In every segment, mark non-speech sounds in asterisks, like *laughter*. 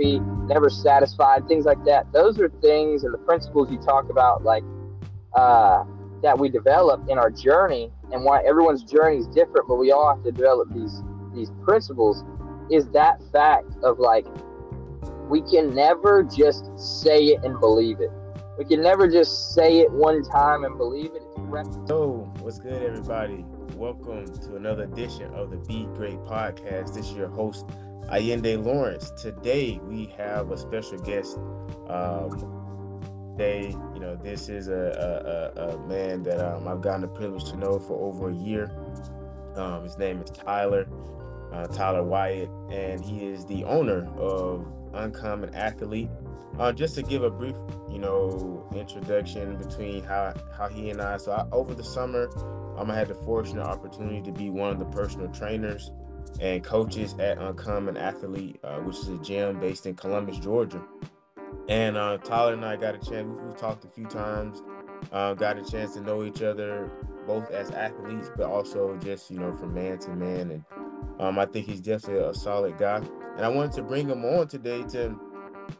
happy, never satisfied, things like that. Those are things and the principles you talk about, like uh, that we develop in our journey, and why everyone's journey is different, but we all have to develop these these principles. Is that fact of like we can never just say it and believe it. We can never just say it one time and believe it. So, what's good, everybody? Welcome to another edition of the Be Great podcast. This is your host, Aiyinde Lawrence. Today, we have a special guest. Um, today, you know, this is a, a, a man that um, I've gotten the privilege to know for over a year. Um, his name is Tyler, uh, Tyler Wyatt, and he is the owner of uncommon athlete. Uh, just to give a brief, you know, introduction between how how he and I. So I, over the summer, um, I had the fortunate opportunity to be one of the personal trainers and coaches at Uncommon Athlete, uh, which is a gym based in Columbus, Georgia. And uh, Tyler and I got a chance. We, have talked a few times. Uh, got a chance to know each other both as athletes, but also just you know from man to man. And um, I think he's definitely a solid guy and I wanted to bring him on today to,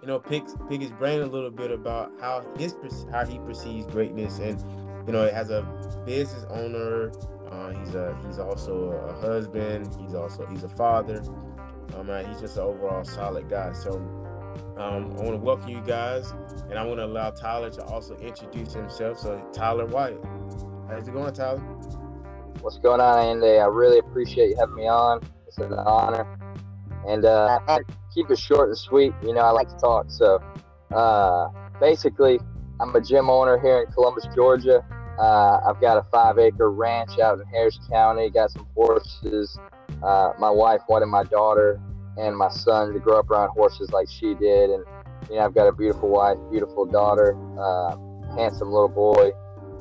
you know, pick pick his brain a little bit about how his how he perceives greatness, and you know, as a business owner, uh, he's a he's also a husband, he's also he's a father, um, and he's just an overall solid guy. So. Um, I want to welcome you guys, and I want to allow Tyler to also introduce himself. So, Tyler Wyatt, how's it going, Tyler? What's going on, Andy? I really appreciate you having me on. It's an honor and uh, I keep it short and sweet. You know, I like to talk. So uh, basically, I'm a gym owner here in Columbus, Georgia. Uh, I've got a five acre ranch out in Harris County, got some horses. Uh, my wife wanted my daughter and my son to grow up around horses like she did. And, you know, I've got a beautiful wife, beautiful daughter, uh, handsome little boy,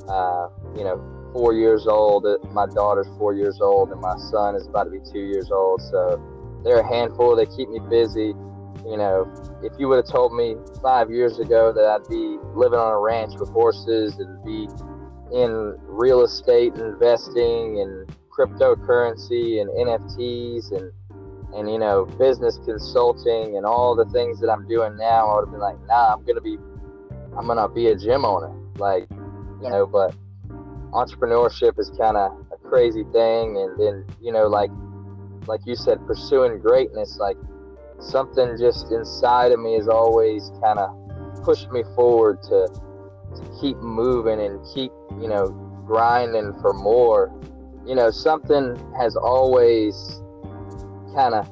uh, you know, four years old. My daughter's four years old, and my son is about to be two years old. So, they're a handful. They keep me busy. You know, if you would have told me five years ago that I'd be living on a ranch with horses and be in real estate investing and cryptocurrency and NFTs and and you know business consulting and all the things that I'm doing now, I would have been like, nah, I'm gonna be, I'm gonna be a gym owner, like, you know. But entrepreneurship is kind of a crazy thing, and then you know, like like you said, pursuing greatness, like something just inside of me has always kind of pushed me forward to to keep moving and keep, you know, grinding for more. You know, something has always kind of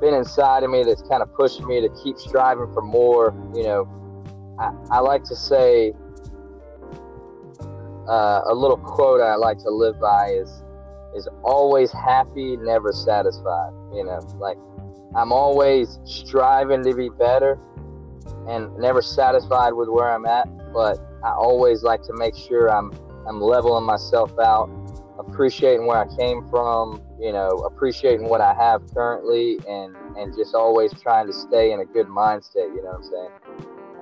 been inside of me that's kind of pushed me to keep striving for more. You know, I, I like to say uh, a little quote I like to live by is is always happy, never satisfied. You know, like I'm always striving to be better and never satisfied with where I'm at, but I always like to make sure I'm I'm leveling myself out, appreciating where I came from, you know, appreciating what I have currently and and just always trying to stay in a good mind state, you know what I'm saying?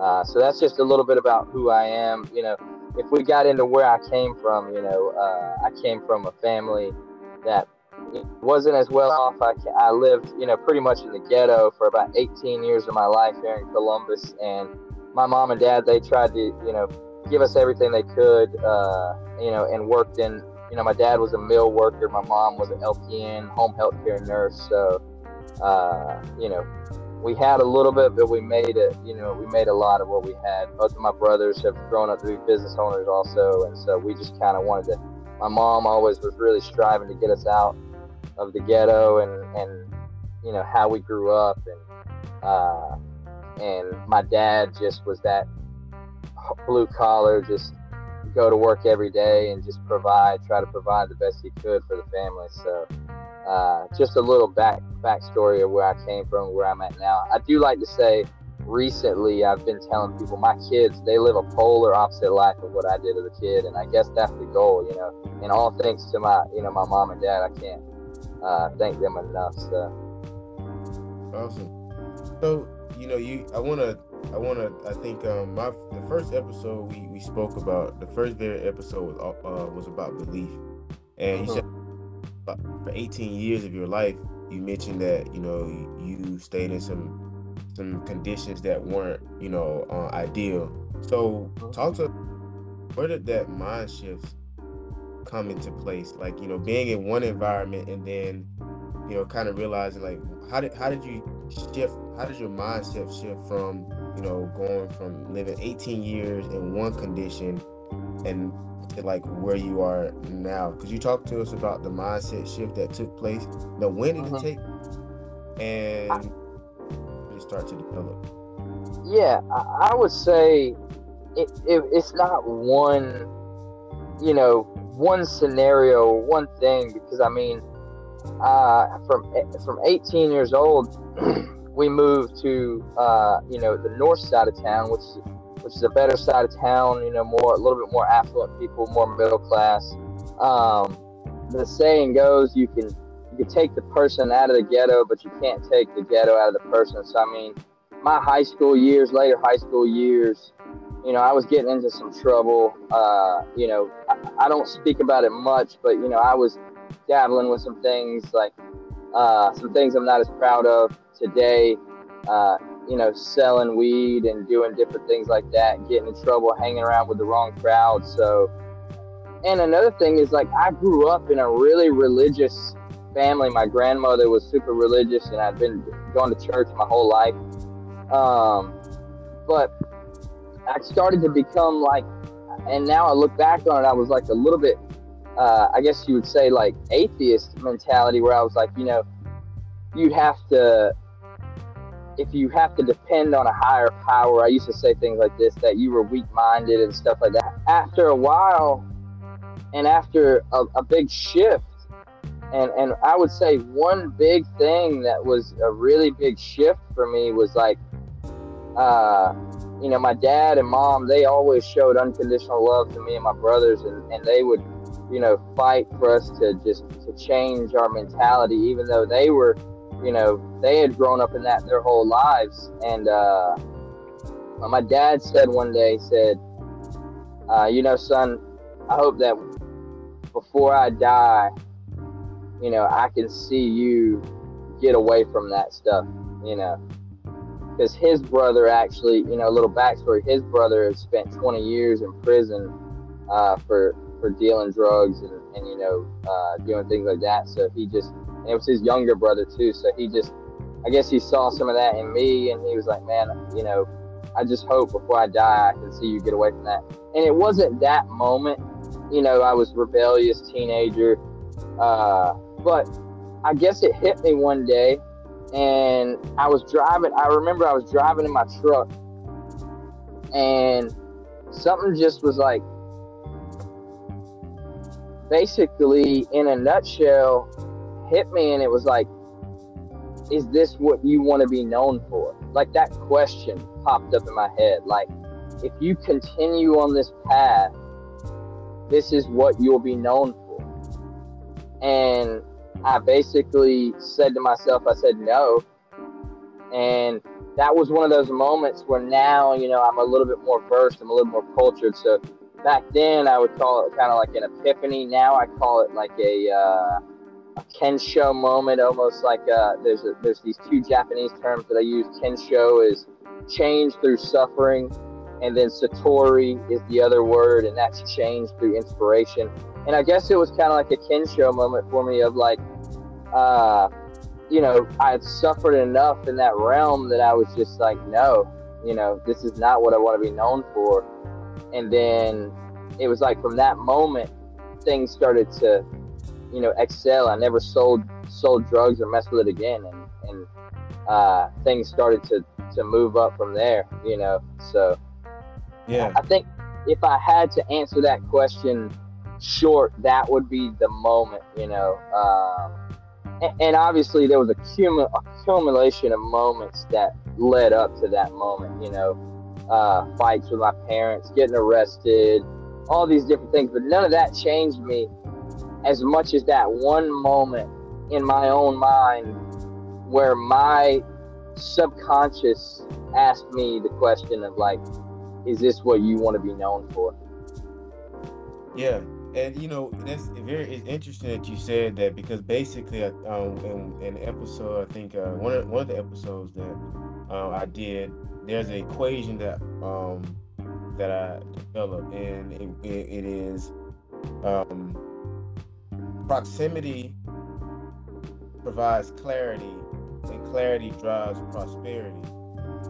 Uh, so that's just a little bit about who I am, you know if we got into where I came from, you know, uh, I came from a family that wasn't as well off. I, I lived, you know, pretty much in the ghetto for about 18 years of my life here in Columbus. And my mom and dad, they tried to, you know, give us everything they could, uh, you know, and worked in, you know, my dad was a mill worker. My mom was an LPN, home health care nurse. So, uh, you know, we had a little bit, but we made it. You know, we made a lot of what we had. Both of my brothers have grown up to be business owners also, and so we just kind of wanted to. My mom always was really striving to get us out of the ghetto and and you know how we grew up and uh, and my dad just was that blue collar, just go to work every day and just provide, try to provide the best he could for the family. So uh, just a little back backstory of where I came from, where I'm at now. I do like to say, recently I've been telling people my kids they live a polar opposite life of what I did as a kid, and I guess that's the goal, you know. And all thanks to my, you know, my mom and dad, I can't uh, thank them enough. So awesome. So you know, you I want to. I want to. I think um, my the first episode we, we spoke about the first very episode was uh, was about belief, and you said for 18 years of your life, you mentioned that you know you stayed in some some conditions that weren't, you know, uh, ideal. So talk to where did that mind shift come into place? Like, you know, being in one environment and then, you know, kind of realizing like how did how did you shift how did your mindset shift from, you know, going from living 18 years in one condition and to like where you are now? Because you talked to us about the mindset shift that took place. Now, when did it mm-hmm. take? And you start to develop. Yeah, I, I would say it, it, it's not one, you know, one scenario, one thing. Because I mean, uh, from from 18 years old, *clears throat* we moved to uh, you know the north side of town, which is which is a better side of town. You know, more a little bit more affluent people, more middle class. Um, the saying goes, you can you can take the person out of the ghetto, but you can't take the ghetto out of the person. So I mean, my high school years, later high school years, you know, I was getting into some trouble. Uh, you know, I, don't speak about it much, but you know, I was dabbling with some things like uh, some things I'm not as proud of today. Uh, you know, selling weed and doing different things like that, getting in trouble, hanging around with the wrong crowd. So, and another thing is like I grew up in a really religious family. My grandmother was super religious, and I've been going to church my whole life. Um, but I started to become like, and now I look back on it, I was like a little bit, uh, I guess you would say like atheist mentality, where I was like, you know, you'd have to, if you have to depend on a higher power, I used to say things like this, that you were weak minded and stuff like that. After a while, and after a, a big shift, and and I would say one big thing that was a really big shift for me was like uh, you know, my dad and mom, they always showed unconditional love to me and my brothers, and, and they would, you know, fight for us to just to change our mentality, even though they were, you know, they had grown up in that their whole lives. And uh, my dad said one day, said, uh, you know, son, I hope that before I die, you know, I can see you get away from that stuff, you know because his brother actually, you know, a little backstory. His brother spent 20 years in prison uh, for for dealing drugs and, and you know uh, doing things like that. So he just, and it was his younger brother too. So he just, I guess he saw some of that in me, and he was like, man, you know, I just hope before I die I can see you get away from that. And it wasn't that moment, you know, I was rebellious teenager, uh, but I guess it hit me one day and I was driving. I remember I was driving in my truck, and something just was like, basically, in a nutshell, hit me, and it was like, is this what you want to be known for? Like that question popped up in my head. Like, if you continue on this path, this is what you'll be known for. And I basically said to myself, I said no. And that was one of those moments where now, you know, I'm a little bit more versed, I'm a little more cultured. So back then I would call it kind of like an epiphany. Now I call it like a, uh, a kensho moment, almost like uh, there's a, there's these two Japanese terms that I use. Kensho is change through suffering, and then satori is the other word, and that's changed through inspiration. And I guess it was kind of like a kensho moment for me of like, uh, you know, I had suffered enough in that realm that I was just like, no, you know, this is not what I want to be known for. And then it was like from that moment, things started to, you know, excel. I never sold sold drugs or messed with it again, and and uh, things started to to move up from there. You know, so yeah, I think if I had to answer that question short, that would be the moment. You know. Um, and obviously there was a cumul- accumulation of moments that led up to that moment you know uh, fights with my parents getting arrested all these different things but none of that changed me as much as that one moment in my own mind where my subconscious asked me the question of like is this what you want to be known for yeah and you know that's very it's interesting that you said that because basically uh, um in, in episode I think uh, one of one of the episodes that uh, I did, there's an equation that um, that I developed, and it, it, it is um, proximity provides clarity, and clarity drives prosperity.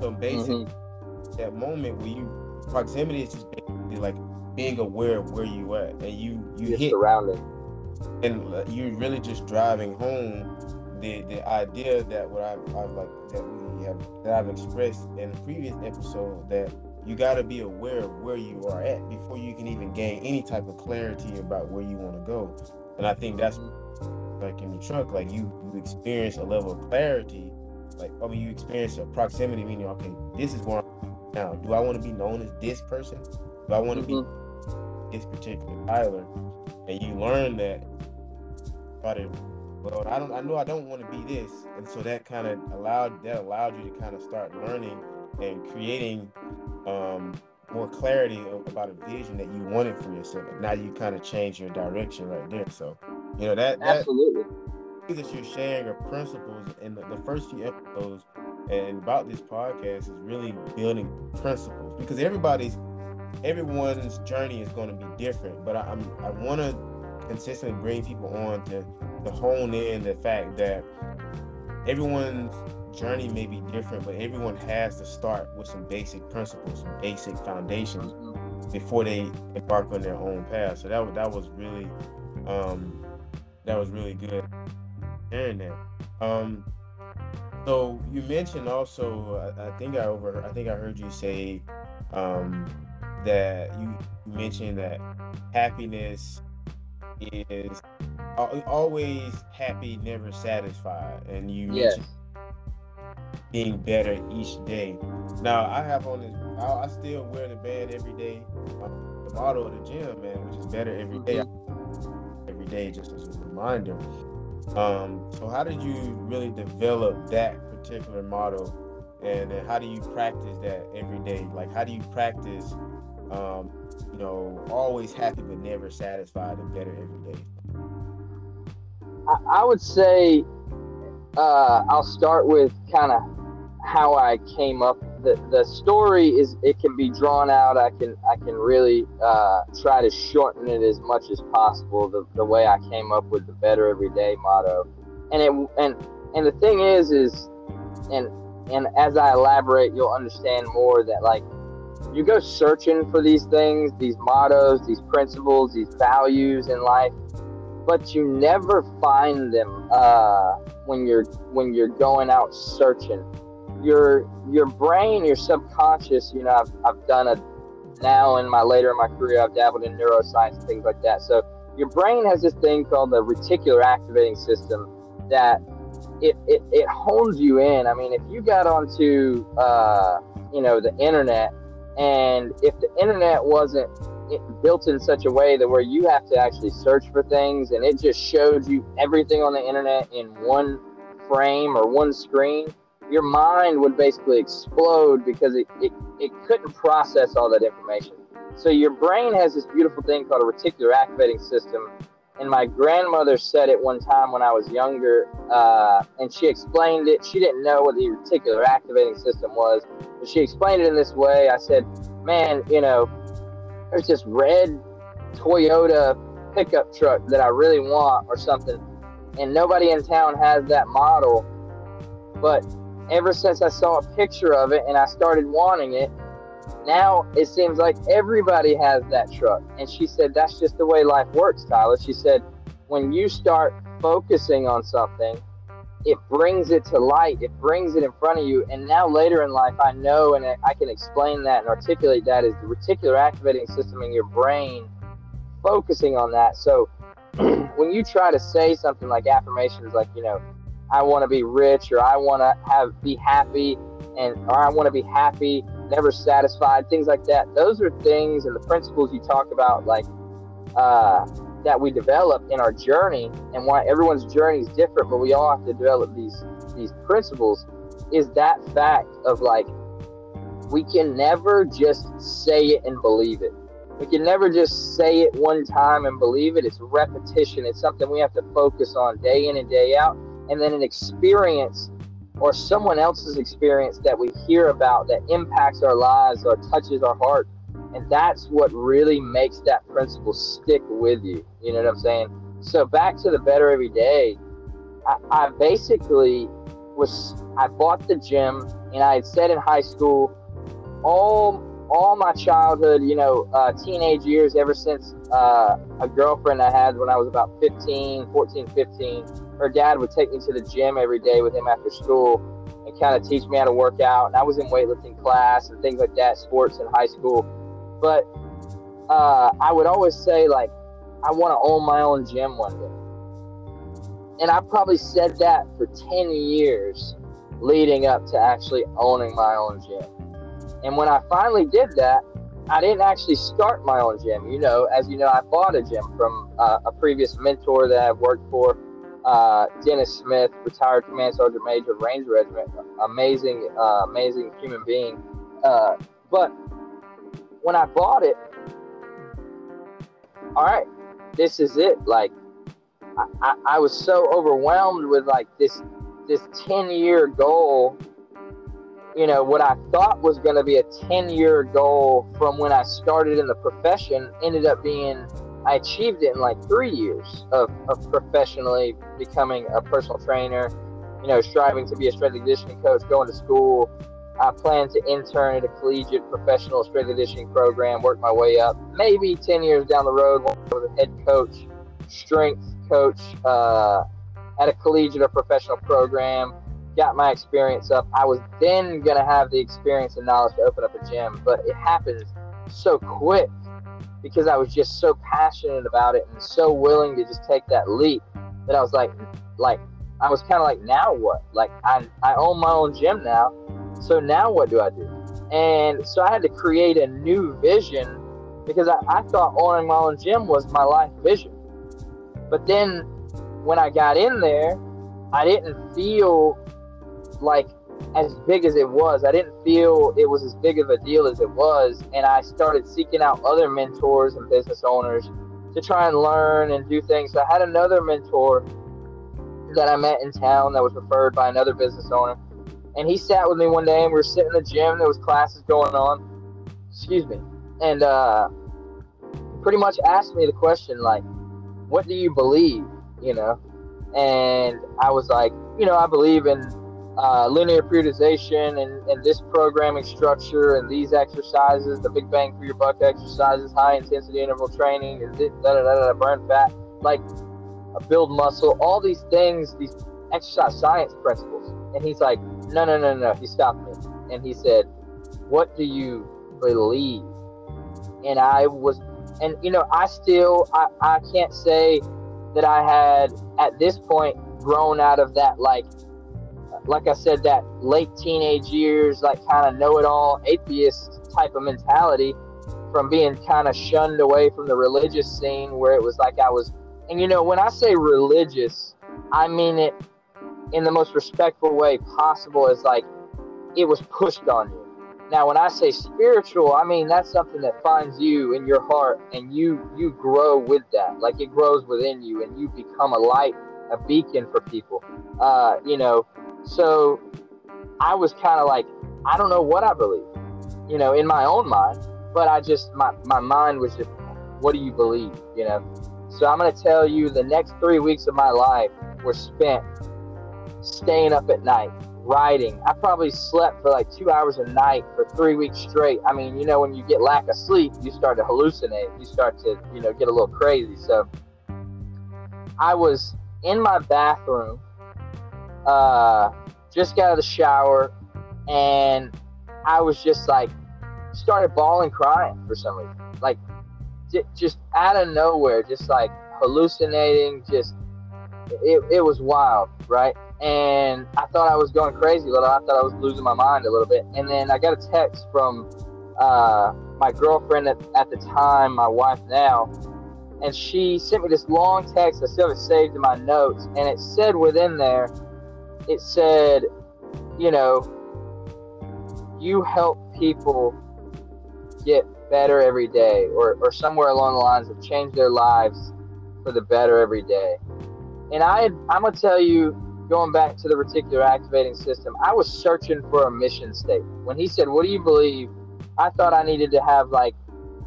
So basically, mm-hmm. that moment where you proximity is just basically like being aware of where you at, and you you You're hit surrounding, and you're really just driving home the the idea that what I I like that we have that I've expressed in a previous episode that you got to be aware of where you are at before you can even gain any type of clarity about where you want to go. And I think that's like in the truck, like you you experience a level of clarity, like I mean you experience a proximity, meaning okay, this is where I'm now. Do I want to be known as this person? Do I want to mm-hmm. be this particular Tyler? And you learn that about it well, I don't. I know I don't want to be this, and so that kind of allowed that allowed you to kind of start learning and creating um, more clarity about a vision that you wanted for yourself. Now you kind of change your direction right there. So, you know that, that absolutely that you're sharing are principles in the, the first few episodes and about this podcast is really building principles because everybody's everyone's journey is going to be different. But I, I'm I want to consistently bring people on to to hone in the fact that everyone's journey may be different, but everyone has to start with some basic principles, some basic foundations before they embark on their own path. So that that was really um, that was really good hearing that. Um, so you mentioned also, I, I, think I over, I think I heard you say um, that you mentioned that happiness is always happy, never satisfied, and you yes. being better each day. Now I have on this. I, I still wear the band every day. The motto of the gym, man, which is better every day. Mm-hmm. Every day, just as a reminder. Um, so how did you really develop that particular model, and how do you practice that every day? Like, how do you practice? Um, you know, always happy but never satisfied and better every day? I, I would say uh, I'll start with kind of how I came up. The, the story is it can be drawn out. I can I can really uh, try to shorten it as much as possible. The, the way I came up with the better everyday motto, and it and and the thing is is and and as I elaborate, you'll understand more that like you go searching for these things, these mottos, these principles, these values in life, but you never find them uh, when you're when you're going out searching. Your your brain, your subconscious. You know, I've, I've done a now in my later in my career, I've dabbled in neuroscience and things like that. So your brain has this thing called the reticular activating system that it, it, it hones you in. I mean, if you got onto uh, you know the internet and if the internet wasn't built in such a way that where you have to actually search for things and it just shows you everything on the internet in one frame or one screen, your mind would basically explode because it, it, it couldn't process all that information. So your brain has this beautiful thing called a reticular activating system. And my grandmother said it one time when I was younger, uh, and she explained it. She didn't know what the reticular activating system was, but she explained it in this way. I said, "Man, you know, there's this red Toyota pickup truck that I really want or something, and nobody in town has that model. But ever since I saw a picture of it and I started wanting it, now it seems like everybody has that truck. And she said, That's just the way life works, Tyler. She said, When you start focusing on something, it brings it to light, it brings it in front of you. And now later in life, I know and I can explain that and articulate that is the reticular activating system in your brain focusing on that. So *clears throat* when you try to say something like affirmations, like, you know, I want to be rich or I want to have be happy and or I want to be happy, never satisfied, things like that. Those are things and the principles you talk about, like, uh, that we develop in our journey and why everyone's journey is different, but we all have to develop these these principles is that fact of like we can never just say it and believe it. We can never just say it one time and believe it. It's repetition. It's something we have to focus on day in and day out. And then an experience or someone else's experience that we hear about that impacts our lives or touches our heart. And that's what really makes that principle stick with you. You know what I'm saying? So back to the better every day. I, I basically was I bought the gym and I had said in high school all all my childhood, you know, uh, teenage years, ever since uh, a girlfriend I had when I was about 15, 14, 15, her dad would take me to the gym every day with him after school and kind of teach me how to work out. And I was in weightlifting class and things like that, sports in high school. But uh, I would always say, like, I want to own my own gym one day. And I probably said that for 10 years leading up to actually owning my own gym. And when I finally did that, I didn't actually start my own gym. You know, as you know, I bought a gym from uh, a previous mentor that I've worked for, uh, Dennis Smith, retired Command Sergeant Major of Ranger Regiment. Amazing, uh, amazing human being. Uh, but when I bought it, all right, this is it. Like, I, I, I was so overwhelmed with like this this 10 year goal you know, what I thought was going to be a 10 year goal from when I started in the profession ended up being, I achieved it in like three years of, of professionally becoming a personal trainer, you know, striving to be a strength conditioning coach, going to school. I plan to intern at a collegiate professional strength conditioning program, work my way up. Maybe 10 years down the road, with a head coach, strength coach uh, at a collegiate or professional program got my experience up, I was then gonna have the experience and knowledge to open up a gym. But it happened so quick because I was just so passionate about it and so willing to just take that leap that I was like, like I was kind of like, now what? Like I I own my own gym now, so now what do I do? And so I had to create a new vision because I, I thought owning my own gym was my life vision. But then when I got in there, I didn't feel like as big as it was. I didn't feel it was as big of a deal as it was. And I started seeking out other mentors and business owners to try and learn and do things. So I had another mentor that I met in town that was referred by another business owner. And he sat with me one day and we were sitting in the gym. There was classes going on. Excuse me. And uh, pretty much asked me the question like, what do you believe? You know? And I was like, you know, I believe in uh, linear periodization and, and this programming structure and these exercises, the big bang for your buck exercises, high intensity interval training, and da da da da, burn fat, like uh, build muscle, all these things, these exercise science principles. And he's like, no, no, no, no. He stopped me and he said, what do you believe? And I was, and you know, I still, I, I can't say that I had at this point grown out of that like like I said, that late teenage years, like kind of know it all atheist type of mentality from being kind of shunned away from the religious scene where it was like I was, and you know, when I say religious, I mean it in the most respectful way possible, as like it was pushed on you. Now, when I say spiritual, I mean that's something that finds you in your heart, and you you grow with that. Like it grows within you, and you become a light, a beacon for people. Uh, you know, so I was kind of like, I don't know what I believe, you know, in my own mind, but I just, my, my mind was just, what do you believe, you know? So I'm going to tell you the next three weeks of my life were spent staying up at night, writing. I probably slept for like two hours a night for three weeks straight. I mean, you know, when you get lack of sleep, you start to hallucinate. You start to, you know, get a little crazy. So I was in my bathroom uh, just got out of the shower, and I was just like, started bawling, crying for some reason, like j- just out of nowhere, just like hallucinating, just it, it was wild, right? And I thought I was going crazy a little. I thought I was losing my mind a little bit. And then I got a text from uh, my girlfriend at, at the time, my wife now, and she sent me this long text. I still have it saved in my notes, and it said within there, it said, you know, you help people get better every day, or, or somewhere along the lines of change their lives for the better every day. And I, I'm gonna tell you, going back to the reticular activating system, I was searching for a mission statement. When he said, What do you believe? I thought I needed to have like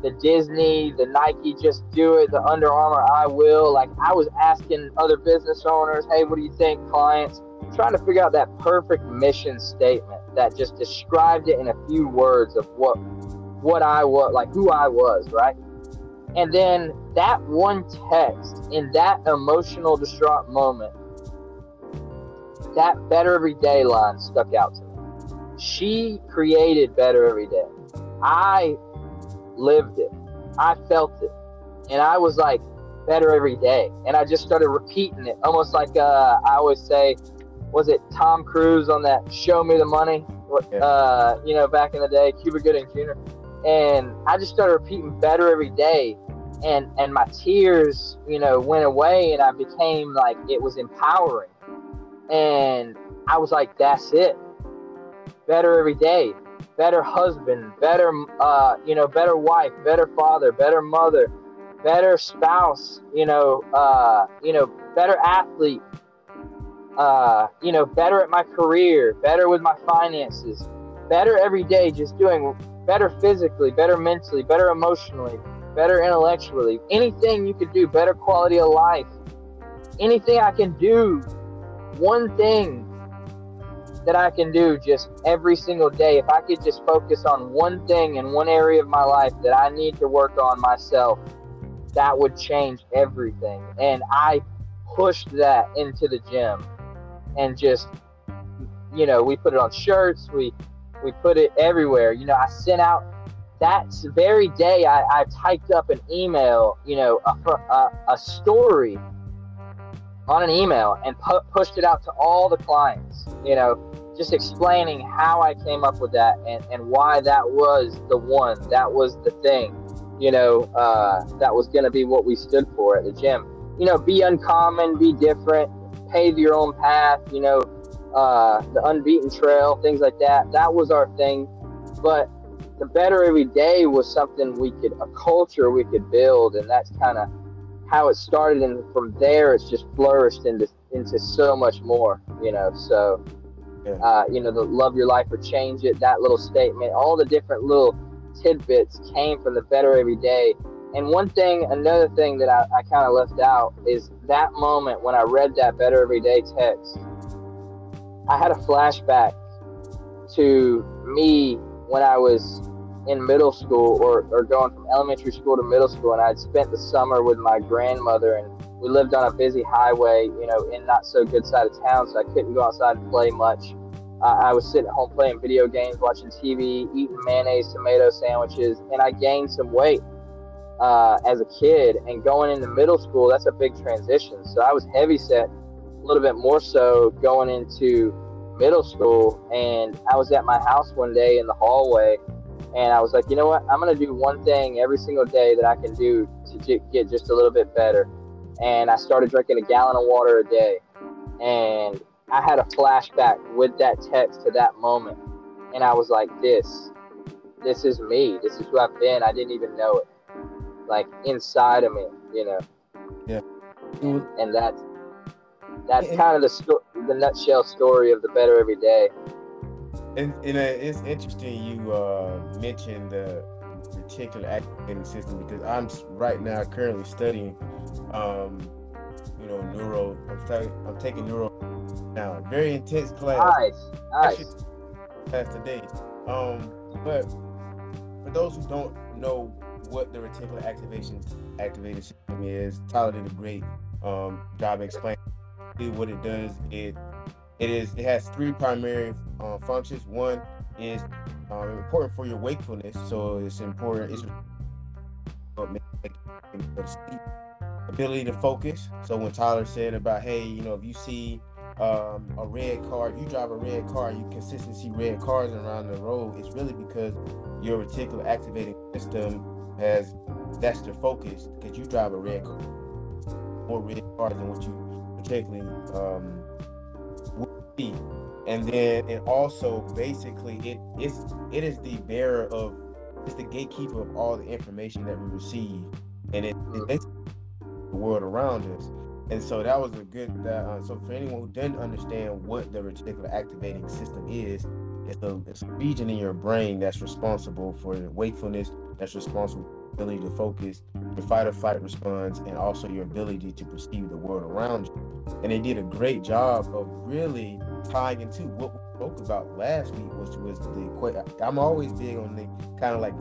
the Disney, the Nike, just do it, the Under Armour, I will. Like I was asking other business owners, Hey, what do you think? Clients, trying to figure out that perfect mission statement that just described it in a few words of what what I was, like who I was, right? And then that one text in that emotional, distraught moment, that better every day line stuck out to me. She created better every day. I lived it. I felt it. And I was like, better every day. And I just started repeating it, almost like uh, I always say, was it Tom Cruise on that Show Me the Money? Uh, you know, back in the day, Cuba Gooding Jr. And I just started repeating better every day. And, and my tears, you know, went away and I became like, it was empowering. And I was like, that's it. Better every day. Better husband, better, uh, you know, better wife, better father, better mother, better spouse, you know, uh, you know, better athlete, uh, you know, better at my career, better with my finances, better every day, just doing better physically, better mentally, better emotionally, better intellectually. Anything you could do, better quality of life. Anything I can do, one thing that I can do just every single day, if I could just focus on one thing in one area of my life that I need to work on myself, that would change everything. And I pushed that into the gym and just you know we put it on shirts we we put it everywhere. You know i sent out that very day i, I typed up an email you know a, a, a story on an email and pu- pushed it out to all the clients you know just explaining how i came up with that and, and why that was the one that was the thing you know uh, that was going to be what we stood for at the gym. You know be uncommon be different pave your own path, you know, uh, the unbeaten trail, things like that. That was our thing. But the better every day was something we could, a culture we could build. And that's kind of how it started. And from there, it's just flourished into, into so much more, you know. So, yeah. uh, you know, the love your life or change it, that little statement, all the different little tidbits came from the better every day and one thing, another thing that I, I kind of left out is that moment when I read that Better Everyday text. I had a flashback to me when I was in middle school or, or going from elementary school to middle school, and I'd spent the summer with my grandmother, and we lived on a busy highway, you know, in not so good side of town, so I couldn't go outside and play much. I was sitting at home playing video games, watching TV, eating mayonnaise, tomato sandwiches, and I gained some weight uh, as a kid and going into middle school, that's a big transition. So I was heavy set a little bit more so going into middle school. And I was at my house one day in the hallway and I was like, you know what? I'm going to do one thing every single day that I can do to get just a little bit better. And I started drinking a gallon of water a day. And I had a flashback with that text to that moment. And I was like, this, this is me. This is who I've been. I didn't even know it like inside of me, you know. Yeah. And that's that's kind of the sto- the nutshell story of the better every day. And, and uh, it's interesting you uh, mentioned the reticular activating system because I'm right now currently studying, um, you know, neuro. I'm, studying, I'm taking neuro now. Very intense class. Nice, nice. Class today. Um, but for those who don't know what the reticular activation activated system is. Tyler did a great um, job explaining what it does. It it is it has three primary uh, functions. One is um, important for your wakefulness, so it's important. It's ability to focus. So when Tyler said about, hey, you know, if you see um, a red car, you drive a red car, you consistently see red cars around the road, it's really because your reticular activating system has that's their focus because you drive a red car, more red cars than what you particularly um, would see. And then it also basically it is it is the bearer of it's the gatekeeper of all the information that we receive, and it, it the world around us. And so that was a good. Uh, so for anyone who didn't understand what the reticular activating system is, it's a, it's a region in your brain that's responsible for wakefulness, that's responsible ability to focus, your fight or flight response, and also your ability to perceive the world around you. And they did a great job of really tying into what we spoke about last week, which was the. equation. I'm always big on the kind of like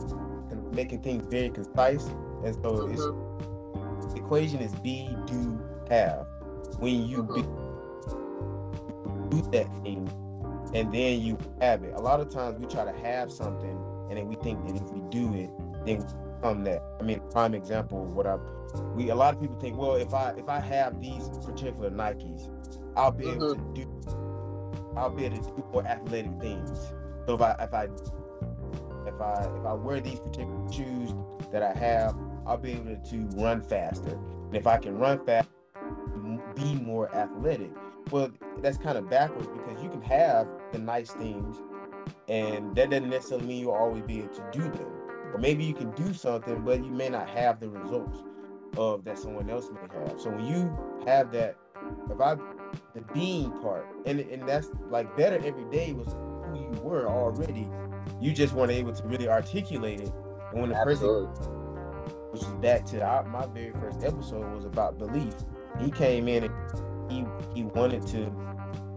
making things very concise, and so mm-hmm. it's the equation is be, do, have. When you mm-hmm. do that thing, and then you have it. A lot of times we try to have something, and then we think that if we do it, we become that. I mean, prime example. of What I we a lot of people think, well, if I if I have these particular Nikes, I'll be mm-hmm. able to do. I'll be able to do more athletic things. So if I if I if I if I wear these particular shoes that I have, I'll be able to run faster. And if I can run fast, be more athletic. Well, that's kind of backwards because you can have the nice things, and that doesn't necessarily mean you'll always be able to do them. Or maybe you can do something, but you may not have the results of that someone else may have. So when you have that, if I the being part, and and that's like better every day was who you were already. You just weren't able to really articulate it. And when the Absolutely. person, which is back to our, my very first episode, was about belief. He came in and he he wanted to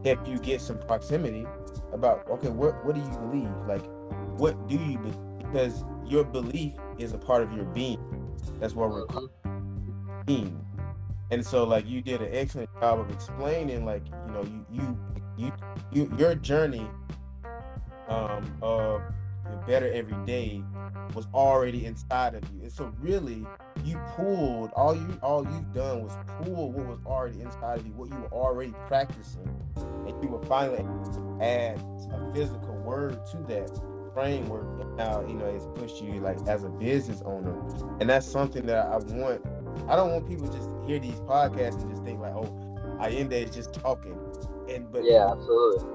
help you get some proximity about okay, what what do you believe? Like, what do you believe? Because your belief is a part of your being. That's what we're being. And so, like, you did an excellent job of explaining, like, you know, you you you, you your journey um, of better every day was already inside of you. And so really you pulled all you all you've done was pull what was already inside of you, what you were already practicing, and you were finally add a physical word to that framework. Now, you know, it's pushed you like as a business owner. And that's something that I want. I don't want people just hear these podcasts and just think like, oh, I Aiyinde is just talking. And but yeah, absolutely.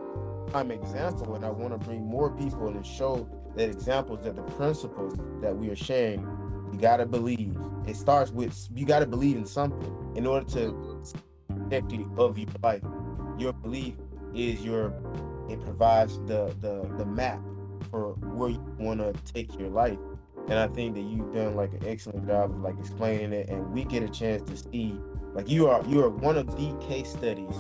I'm example, and I want to bring more people and show that examples that the principles that we are sharing, you gotta believe. It starts with you gotta believe in something in order to protect you of your life. Your belief is your it provides the the the map for where you want to take your life. And I think that you've done like an excellent job of like explaining it, and we get a chance to see like you are you are one of the case studies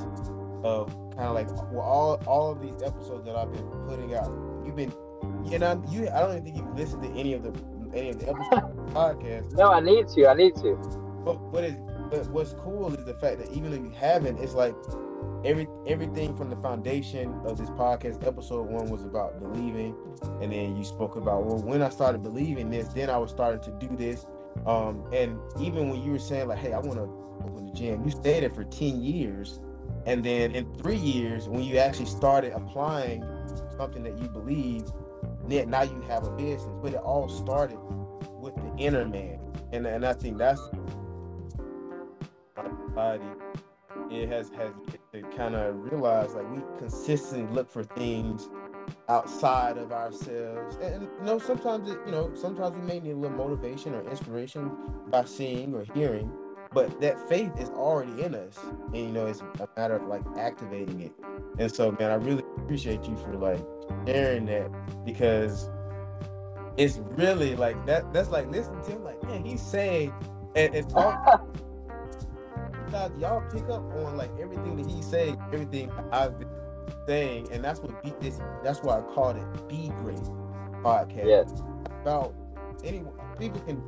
of kind of like well all all of these episodes that I've been putting out. You've been you know, you I don't even think you've listened to any of the any of the episodes of the podcast. No, I need to. I need to. But what is but what's cool is the fact that even if you haven't, it's like every everything from the foundation of this podcast. Episode one was about believing, and then you spoke about well, when I started believing this, then I was starting to do this. Um, and even when you were saying like, hey, I want to open the gym, you stayed there for ten years, and then in three years, when you actually started applying something that you believe now you have a business. But it all started with the inner man, and and I think that's body. It has has to kind of realize like we consistently look for things outside of ourselves, and you know sometimes it, you know sometimes we may need a little motivation or inspiration by seeing or hearing but that faith is already in us. And you know it's a matter of like activating it. And so man i really appreciate you for like sharing that because it's really like that that's like listening to him like man he's saying and, and *laughs* all, y'all pick up on like everything that he's saying everything i've been saying and that's what beat this that's why i called it be great podcast yes. about anyone people can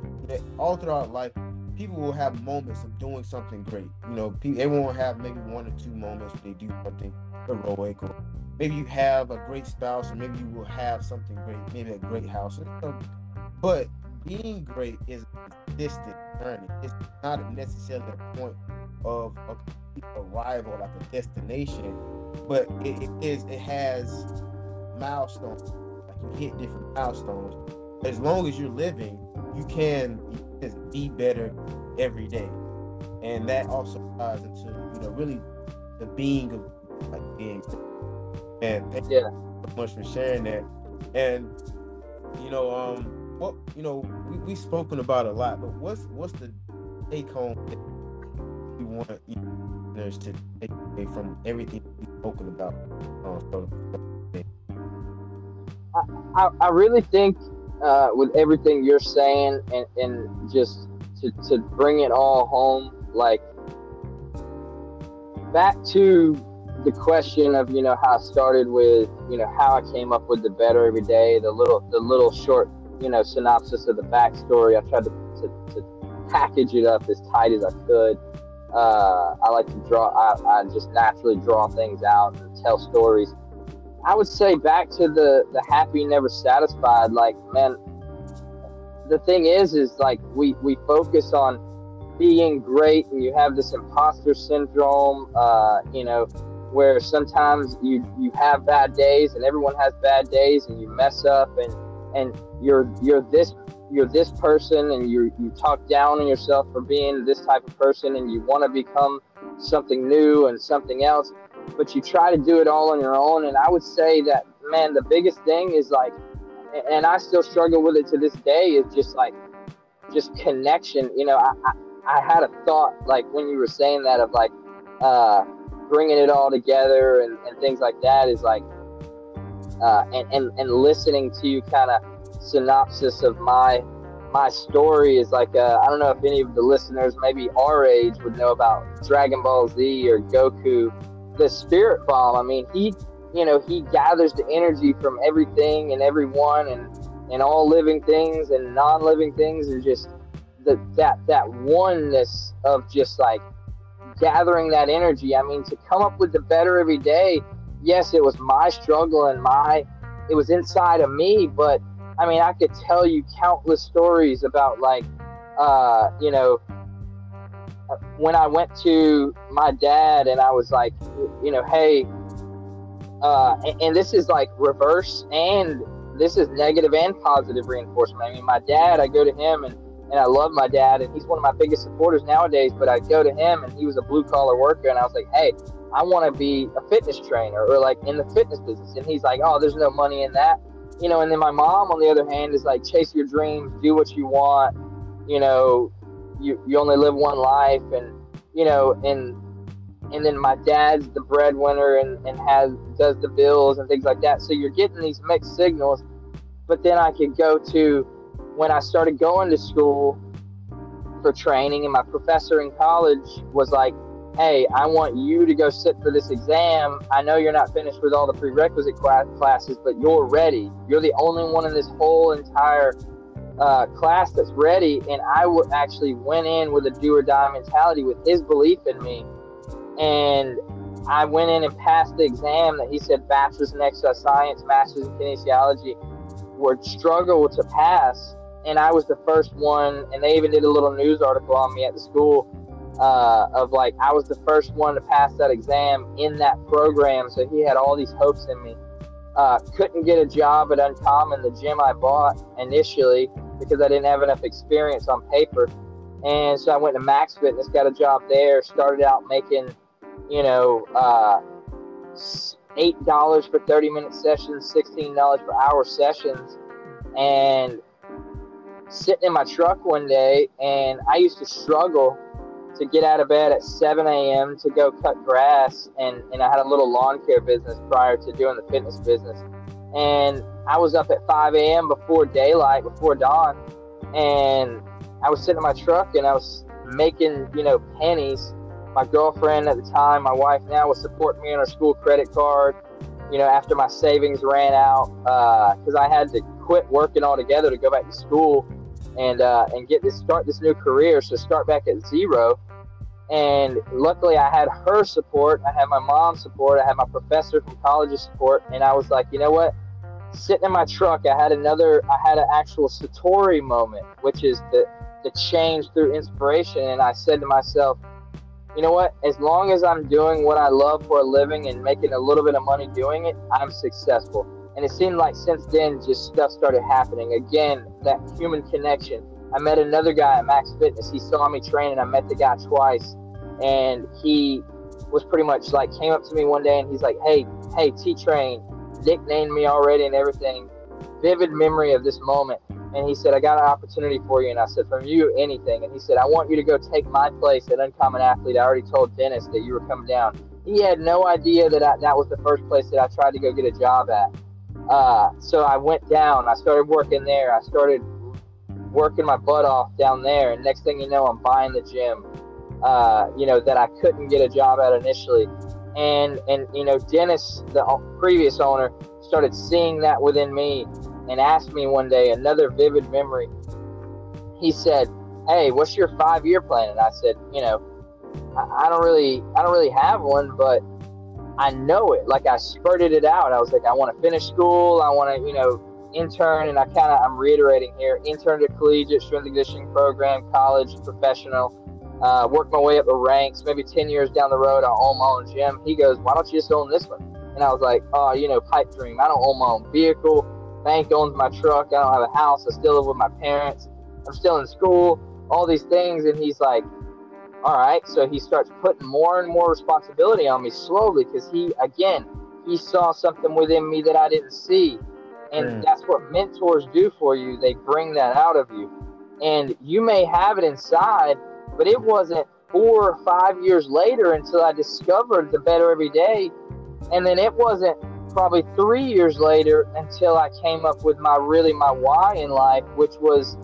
all throughout life people will have moments of doing something great. You know, people, everyone will have maybe one or two moments where they do something heroic, or maybe you have a great spouse, or maybe you will have something great, maybe a great house. But being great is a distant journey. It's not necessarily a point of a arrival, like a destination, but it, it is. It has milestones. Like you hit different milestones. As long as you're living, you can just be better every day. And that also ties into, you know, really the being of like being. And thank yeah. you so much for sharing that. And you know, um, what you know, we we spoken about a lot, but what's what's the take home want to take away from everything we've spoken about? Uh, I, I really think uh, with everything you're saying and, and just to, to bring it all home, like back to the question of you know how I started with you know how I came up with the better every day, the little the little short you know synopsis of the backstory. I tried to, to, to package it up as tight as I could. Uh, I like to draw. I, I just naturally draw things out and tell stories. I would say back to the the happy never satisfied. Like man, the thing is, is like we we focus on being great, and you have this imposter syndrome. Uh, you know, where sometimes you you have bad days, and everyone has bad days, and you mess up, and and you're you're this you're this person, and you you talk down on yourself for being this type of person, and you want to become something new and something else but you try to do it all on your own. And I would say that, man, the biggest thing is like, and I still struggle with it to this day, is just like, just connection. You know, I, I, I had a thought, like, when you were saying that, of like, uh, bringing it all together and, and things like that is like, uh, and, and, and listening to you kind of synopsis of my my story is like uh, I don't know if any of the listeners maybe our age would know about Dragon Ball Z or Goku the spirit bomb. I mean, he, you know, he gathers the energy from everything and everyone and and all living things and non-living things and just the that that oneness of just like gathering that energy. I mean, to come up with the better every day. Yes, it was my struggle and my it was inside of me, but I mean, I could tell you countless stories about like uh, you know, when I went to my dad and I was like, you know, hey, uh, and, and, this is like reverse and this is negative and positive reinforcement. I mean, my dad, I go to him and, and I love my dad and he's one of my biggest supporters nowadays, but I go to him and he was a blue collar worker and I was like, hey, I want to be a fitness trainer or like in the fitness business. And he's like, oh, there's no money in that. You know, and then my mom, on the other hand, is like, chase your dreams, do what you want, you know, you, you only live one life and you know and and then my dad's the breadwinner and, and has does the bills and things like that. So you're getting these mixed signals. But then i could go to when i started going to school for training and my professor in college was like hey i want you to go sit for this exam. I know you're not finished with all the prerequisite classes but you're ready. You're the only one in this whole entire uh, class that's ready, and I w- actually went in with a do or die mentality with his belief in me, and I went in and passed the exam that he said bachelor's in exercise science, master's in kinesiology would struggle to pass, and I was the first one, and they even did a little news article on me at the school. Uh, of like I was the first one to pass that exam in that program, so he had all these hopes in me. Uh, couldn't get a job at Uncommon, the gym I bought initially, because I didn't have enough experience on paper. And so I went to Max Fitness, got a job there, started out making, you know, uh, eight dollars for thirty minute sessions, sixteen dollars per hour sessions, and sitting in my truck one day, and I used to struggle to get out of bed at 7 a.m. to go cut grass, and, and I had a little lawn care business prior to doing the fitness business. And I was up at 5 a.m. before daylight, before dawn, and I was sitting in my truck and I was making, you know, pennies. My girlfriend at the time, my wife now, was supporting me on her school credit card. You know, after my savings ran out, because uh, I had to quit working altogether to go back to school and uh, and get this start this new career. So start back at zero. And luckily, I had her support. I had my mom's support. I had my professor from college's support. And I was like, you know what? Sitting in my truck, I had another. I had an actual satori moment, which is the the change through inspiration. And I said to myself, you know what? As long as I'm doing what I love for a living and making a little bit of money doing it, I'm successful. And it seemed like since then, just stuff started happening. Again, that human connection. I met another guy at Max Fitness. He saw me training. I met the guy twice and he was pretty much like came up to me one day and he's like, "Hey, hey, T Train," nicknamed me already and everything. Vivid memory of this moment. and he said, I got an opportunity for you. And I said, From you, anything. And he said, I want you to go take my place at Uncommon Athlete. I already told Dennis that you were coming down. He had no idea that I, that was the first place that I tried to go get a job at. Uh, so I went down. I started working there. I started working my butt off down there. And next thing you know, I'm buying the gym, uh, you know, that I couldn't get a job at initially. And, and you know, Dennis, the previous owner, started seeing that within me and asked me one day another vivid memory. He said, "Hey, what's your five-year plan?" And I said, "You know, I, I don't really, I don't really have one, but I know it. Like I spurted it out. I was like, I want to finish school. I want to, you know, intern, and I kind of, I'm reiterating here, intern to collegiate strength conditioning program, college, professional." Uh, work my way up the ranks. Maybe 10 years down the road, I'll own my own gym. He goes, Why don't you just own this one? And I was like, Oh, you know, pipe dream. I don't own my own vehicle bank owns my truck. I don't have a house. I still live with my parents. I'm still in school. All these things, and he's like, "All right." So he starts putting more and more responsibility on me slowly because he, again, he saw something within me that I didn't see, and mm. that's what mentors do for you. They bring that out of you, and you may have it inside, but it wasn't four or five years later until I discovered the better every day, and then it wasn't probably three years later until I came up with my really my why in life, which was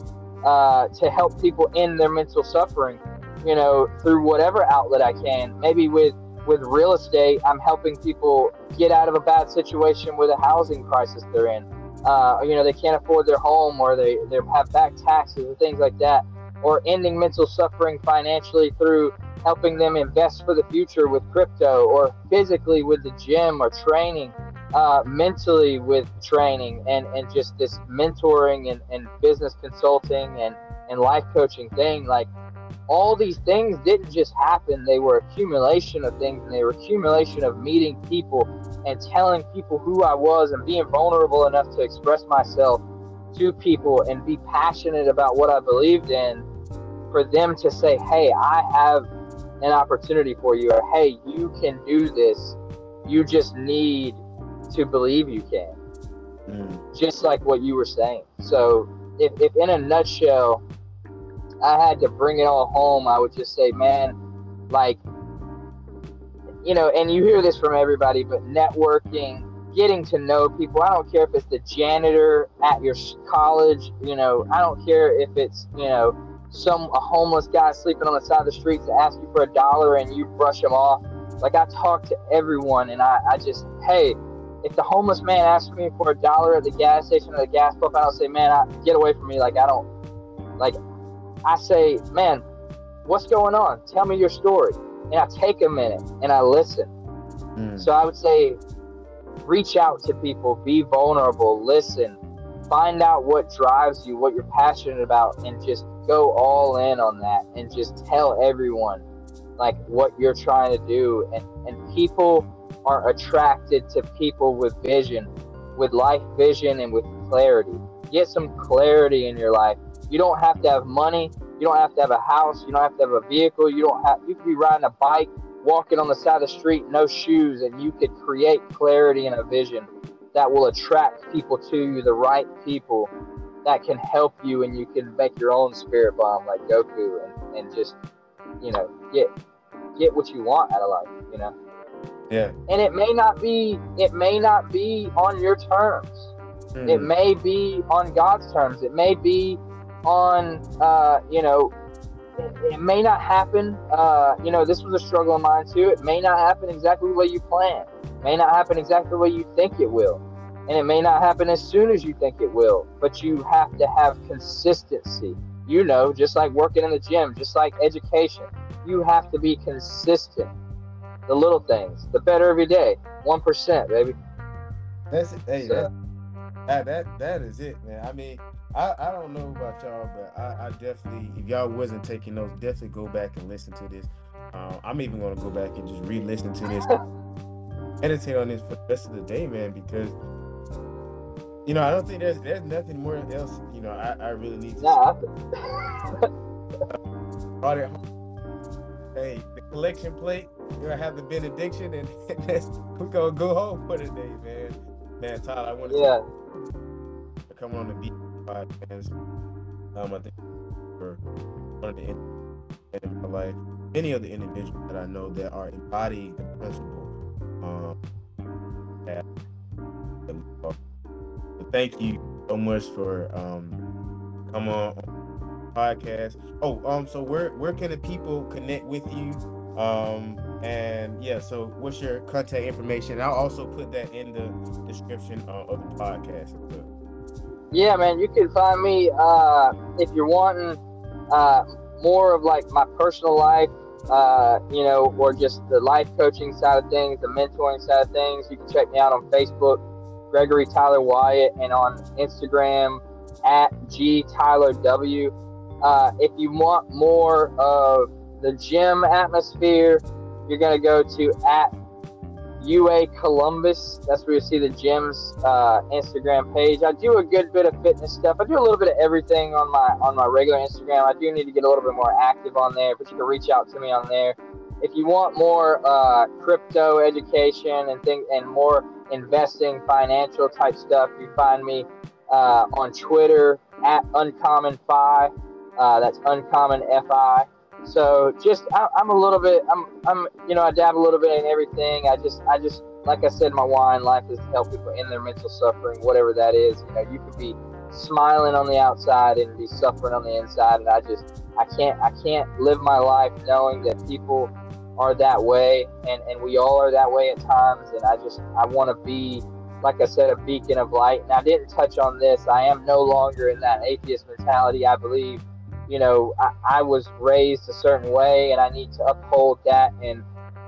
uh, to help people end their mental suffering. You know, through whatever outlet I can. Maybe with with real estate, I'm helping people get out of a bad situation with a housing crisis they're in. Uh, you know, they can't afford their home, or they they have back taxes, or things like that, or ending mental suffering financially through helping them invest for the future with crypto, or physically with the gym or training uh, mentally with training and, and just this mentoring and, and business consulting and, and life coaching thing like all these things didn't just happen. They were accumulation of things and they were accumulation of meeting people and telling people who i was and being vulnerable enough to express myself to people and be passionate about what i believed in for them to say hey i have an opportunity for you or hey you can do this you just need to believe you can. Mm. Just like what you were saying. So, if, if in a nutshell, I had to bring it all home, I would just say, man, like, you know, and you hear this from everybody, but networking, getting to know people. I don't care if it's the janitor at your college, you know, I don't care if it's, you know, some a homeless guy sleeping on the side of the street to ask you for a dollar and you brush him off. Like I talk to everyone and I, I just, hey, if the homeless man asks me for a dollar at the gas station or the gas pump, I don't say, man, I, get away from me. Like, I don't, like, I say, man, what's going on? Tell me your story. And I take a minute and I listen. Mm. So I would say, reach out to people, be vulnerable, listen, find out what drives you, what you're passionate about, and just go all in on that and just tell everyone like what you're trying to do. And, and people, are attracted to people with vision, with life vision, and with clarity. Get some clarity in your life. You don't have to have money. You don't have to have a house. You don't have to have a vehicle. You don't have. You could be riding a bike, walking on the side of the street, no shoes, and you could create clarity and a vision that will attract people to you, the right people that can help you, and you can make your own spirit bomb like Goku, and, and just you know get get what you want out of life. You know. Yeah. And it may not be it may not be on your terms. Mm-hmm. It may be on God's terms. It may be on uh, you know it, it may not happen. Uh, you know, this was a struggle of mine too. It may not happen exactly the way you plan. It may not happen exactly the way you think it will. And it may not happen as soon as you think it will. But you have to have consistency. You know, just like working in the gym, just like education. You have to be consistent the little things, the better every day. One percent, baby. That's it. Hey, so, that, that that is it, man. I mean, I, I don't know about y'all, but I, I definitely, if y'all wasn't taking notes, definitely go back and listen to this. Um, I'm even gonna go back and just re-listen to this, *laughs* meditate on this for the rest of the day, man, because you know I don't think there's there's nothing more else. You know, I, I really need to. Nah. hey, the collection plate you're gonna have the benediction, and, *laughs* we're gonna go home for the day, man. Man, Tyler, I want to yeah. come on the beat podcast. Um, I think for one of the in my life, any of the individuals that I know that are embodying the principle. Um, that, that we so thank you so much for um come on podcast. Oh, um, so where where can the people connect with you? Um, and yeah, so what's your contact information? I'll also put that in the description uh, of the podcast. Yeah, man, you can find me uh, if you're wanting uh, more of like my personal life, uh, you know, or just the life coaching side of things, the mentoring side of things. You can check me out on Facebook, Gregory Tyler Wyatt, and on Instagram at G Tyler W. Uh, if you want more of the gym atmosphere, you're to go to at UA Columbus. That's where you see the gym's uh, Instagram page. I do a good bit of fitness stuff. I do a little bit of everything on my on my regular Instagram. I do need to get a little bit more active on there, but you can reach out to me on there. If you want more uh, crypto education and things and more investing, financial type stuff, you find me uh, on Twitter at Uncommon Fi. Uh, that's Uncommon Fi. So just I, am a little bit I'm I'm you know I dab a little bit in everything. I just I just like I said, my in life is to help people in their mental suffering, whatever that is. You know, you could be smiling on the outside and be suffering on the inside, and I just I can't I can't live my life knowing that people are that way, and and we all are that way at times. And I just I want to be like I said, a beacon of light. And I didn't touch on this. I am no longer in that atheist mentality. I believe you know, I, I, was raised a certain way and I need to uphold that. And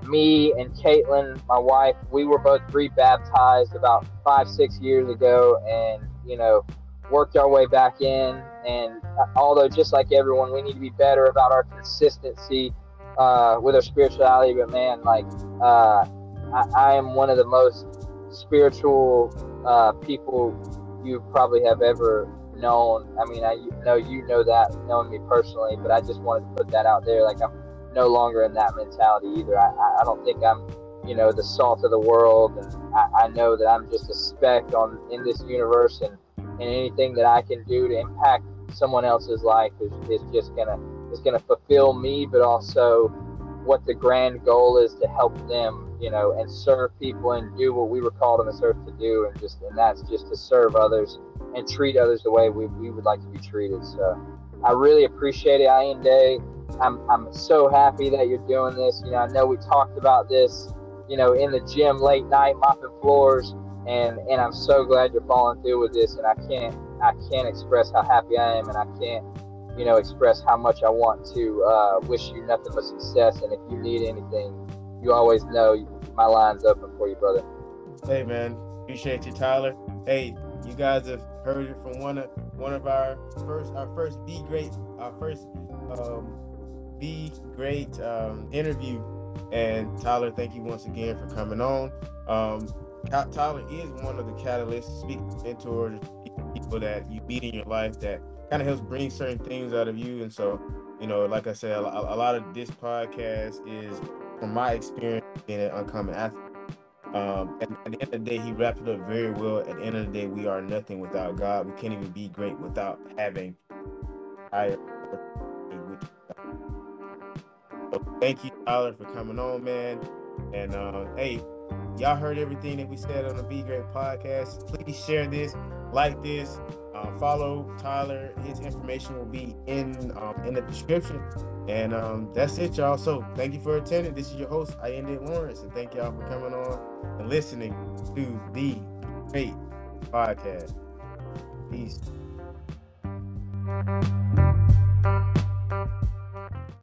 me and Caitlin, my wife, we were both rebaptized about five, six years ago and, you know, worked our way back in. And uh, although, just like everyone, we need to be better about our consistency uh, with our spirituality, but man, like, uh, I, I, am one of the most spiritual uh, people you probably have ever known. I mean, I know you know that, knowing me personally, but I just wanted to put that out there. Like, I'm no longer in that mentality either. I, I don't think I'm, you know, the salt of the world, and I, I know that I'm just a speck on in this universe, and, and anything that I can do to impact someone else's life is, is just gonna is gonna fulfill me, but also what the grand goal is to help them, you know, and serve people and do what we were called on this earth to do, and just and that's just to serve others and treat others the way we, we would like to be treated. So I really appreciate it, Aiyinde. I'm, I'm so happy that you're doing this. You know, I know we talked about this, you know, in the gym late night mopping floors, and and I'm so glad you're following through with this. And I can't I can't express how happy I am, and I can't you know express how much I want to uh, wish you nothing but success. And if you need anything, you always know my line's open for you, brother. Hey man, appreciate you, Tyler. Hey, you guys have heard it from one of one of our first our first be great our first um, be great um, interview. And Tyler, thank you once again for coming on. Um, Tyler is one of the catalysts, speak mentors, people that you meet in your life that kind of helps bring certain things out of you. And so, you know, like I said, a, a lot of this podcast is from my experience being an uncommon athlete um, and at the end of the day, he wrapped it up very well. At the end of the day, we are nothing without God. We can't even be great without having higher. So thank you, Tyler, for coming on, man. And uh, hey, y'all heard everything that we said on the Be Great podcast. Please share this, like this, uh, follow Tyler. His information will be in um, in the description. And um, that's it, y'all. So thank you for attending. This is your host, Aiyinde Lawrence, and thank y'all for coming on and listening to the Great Podcast. Peace.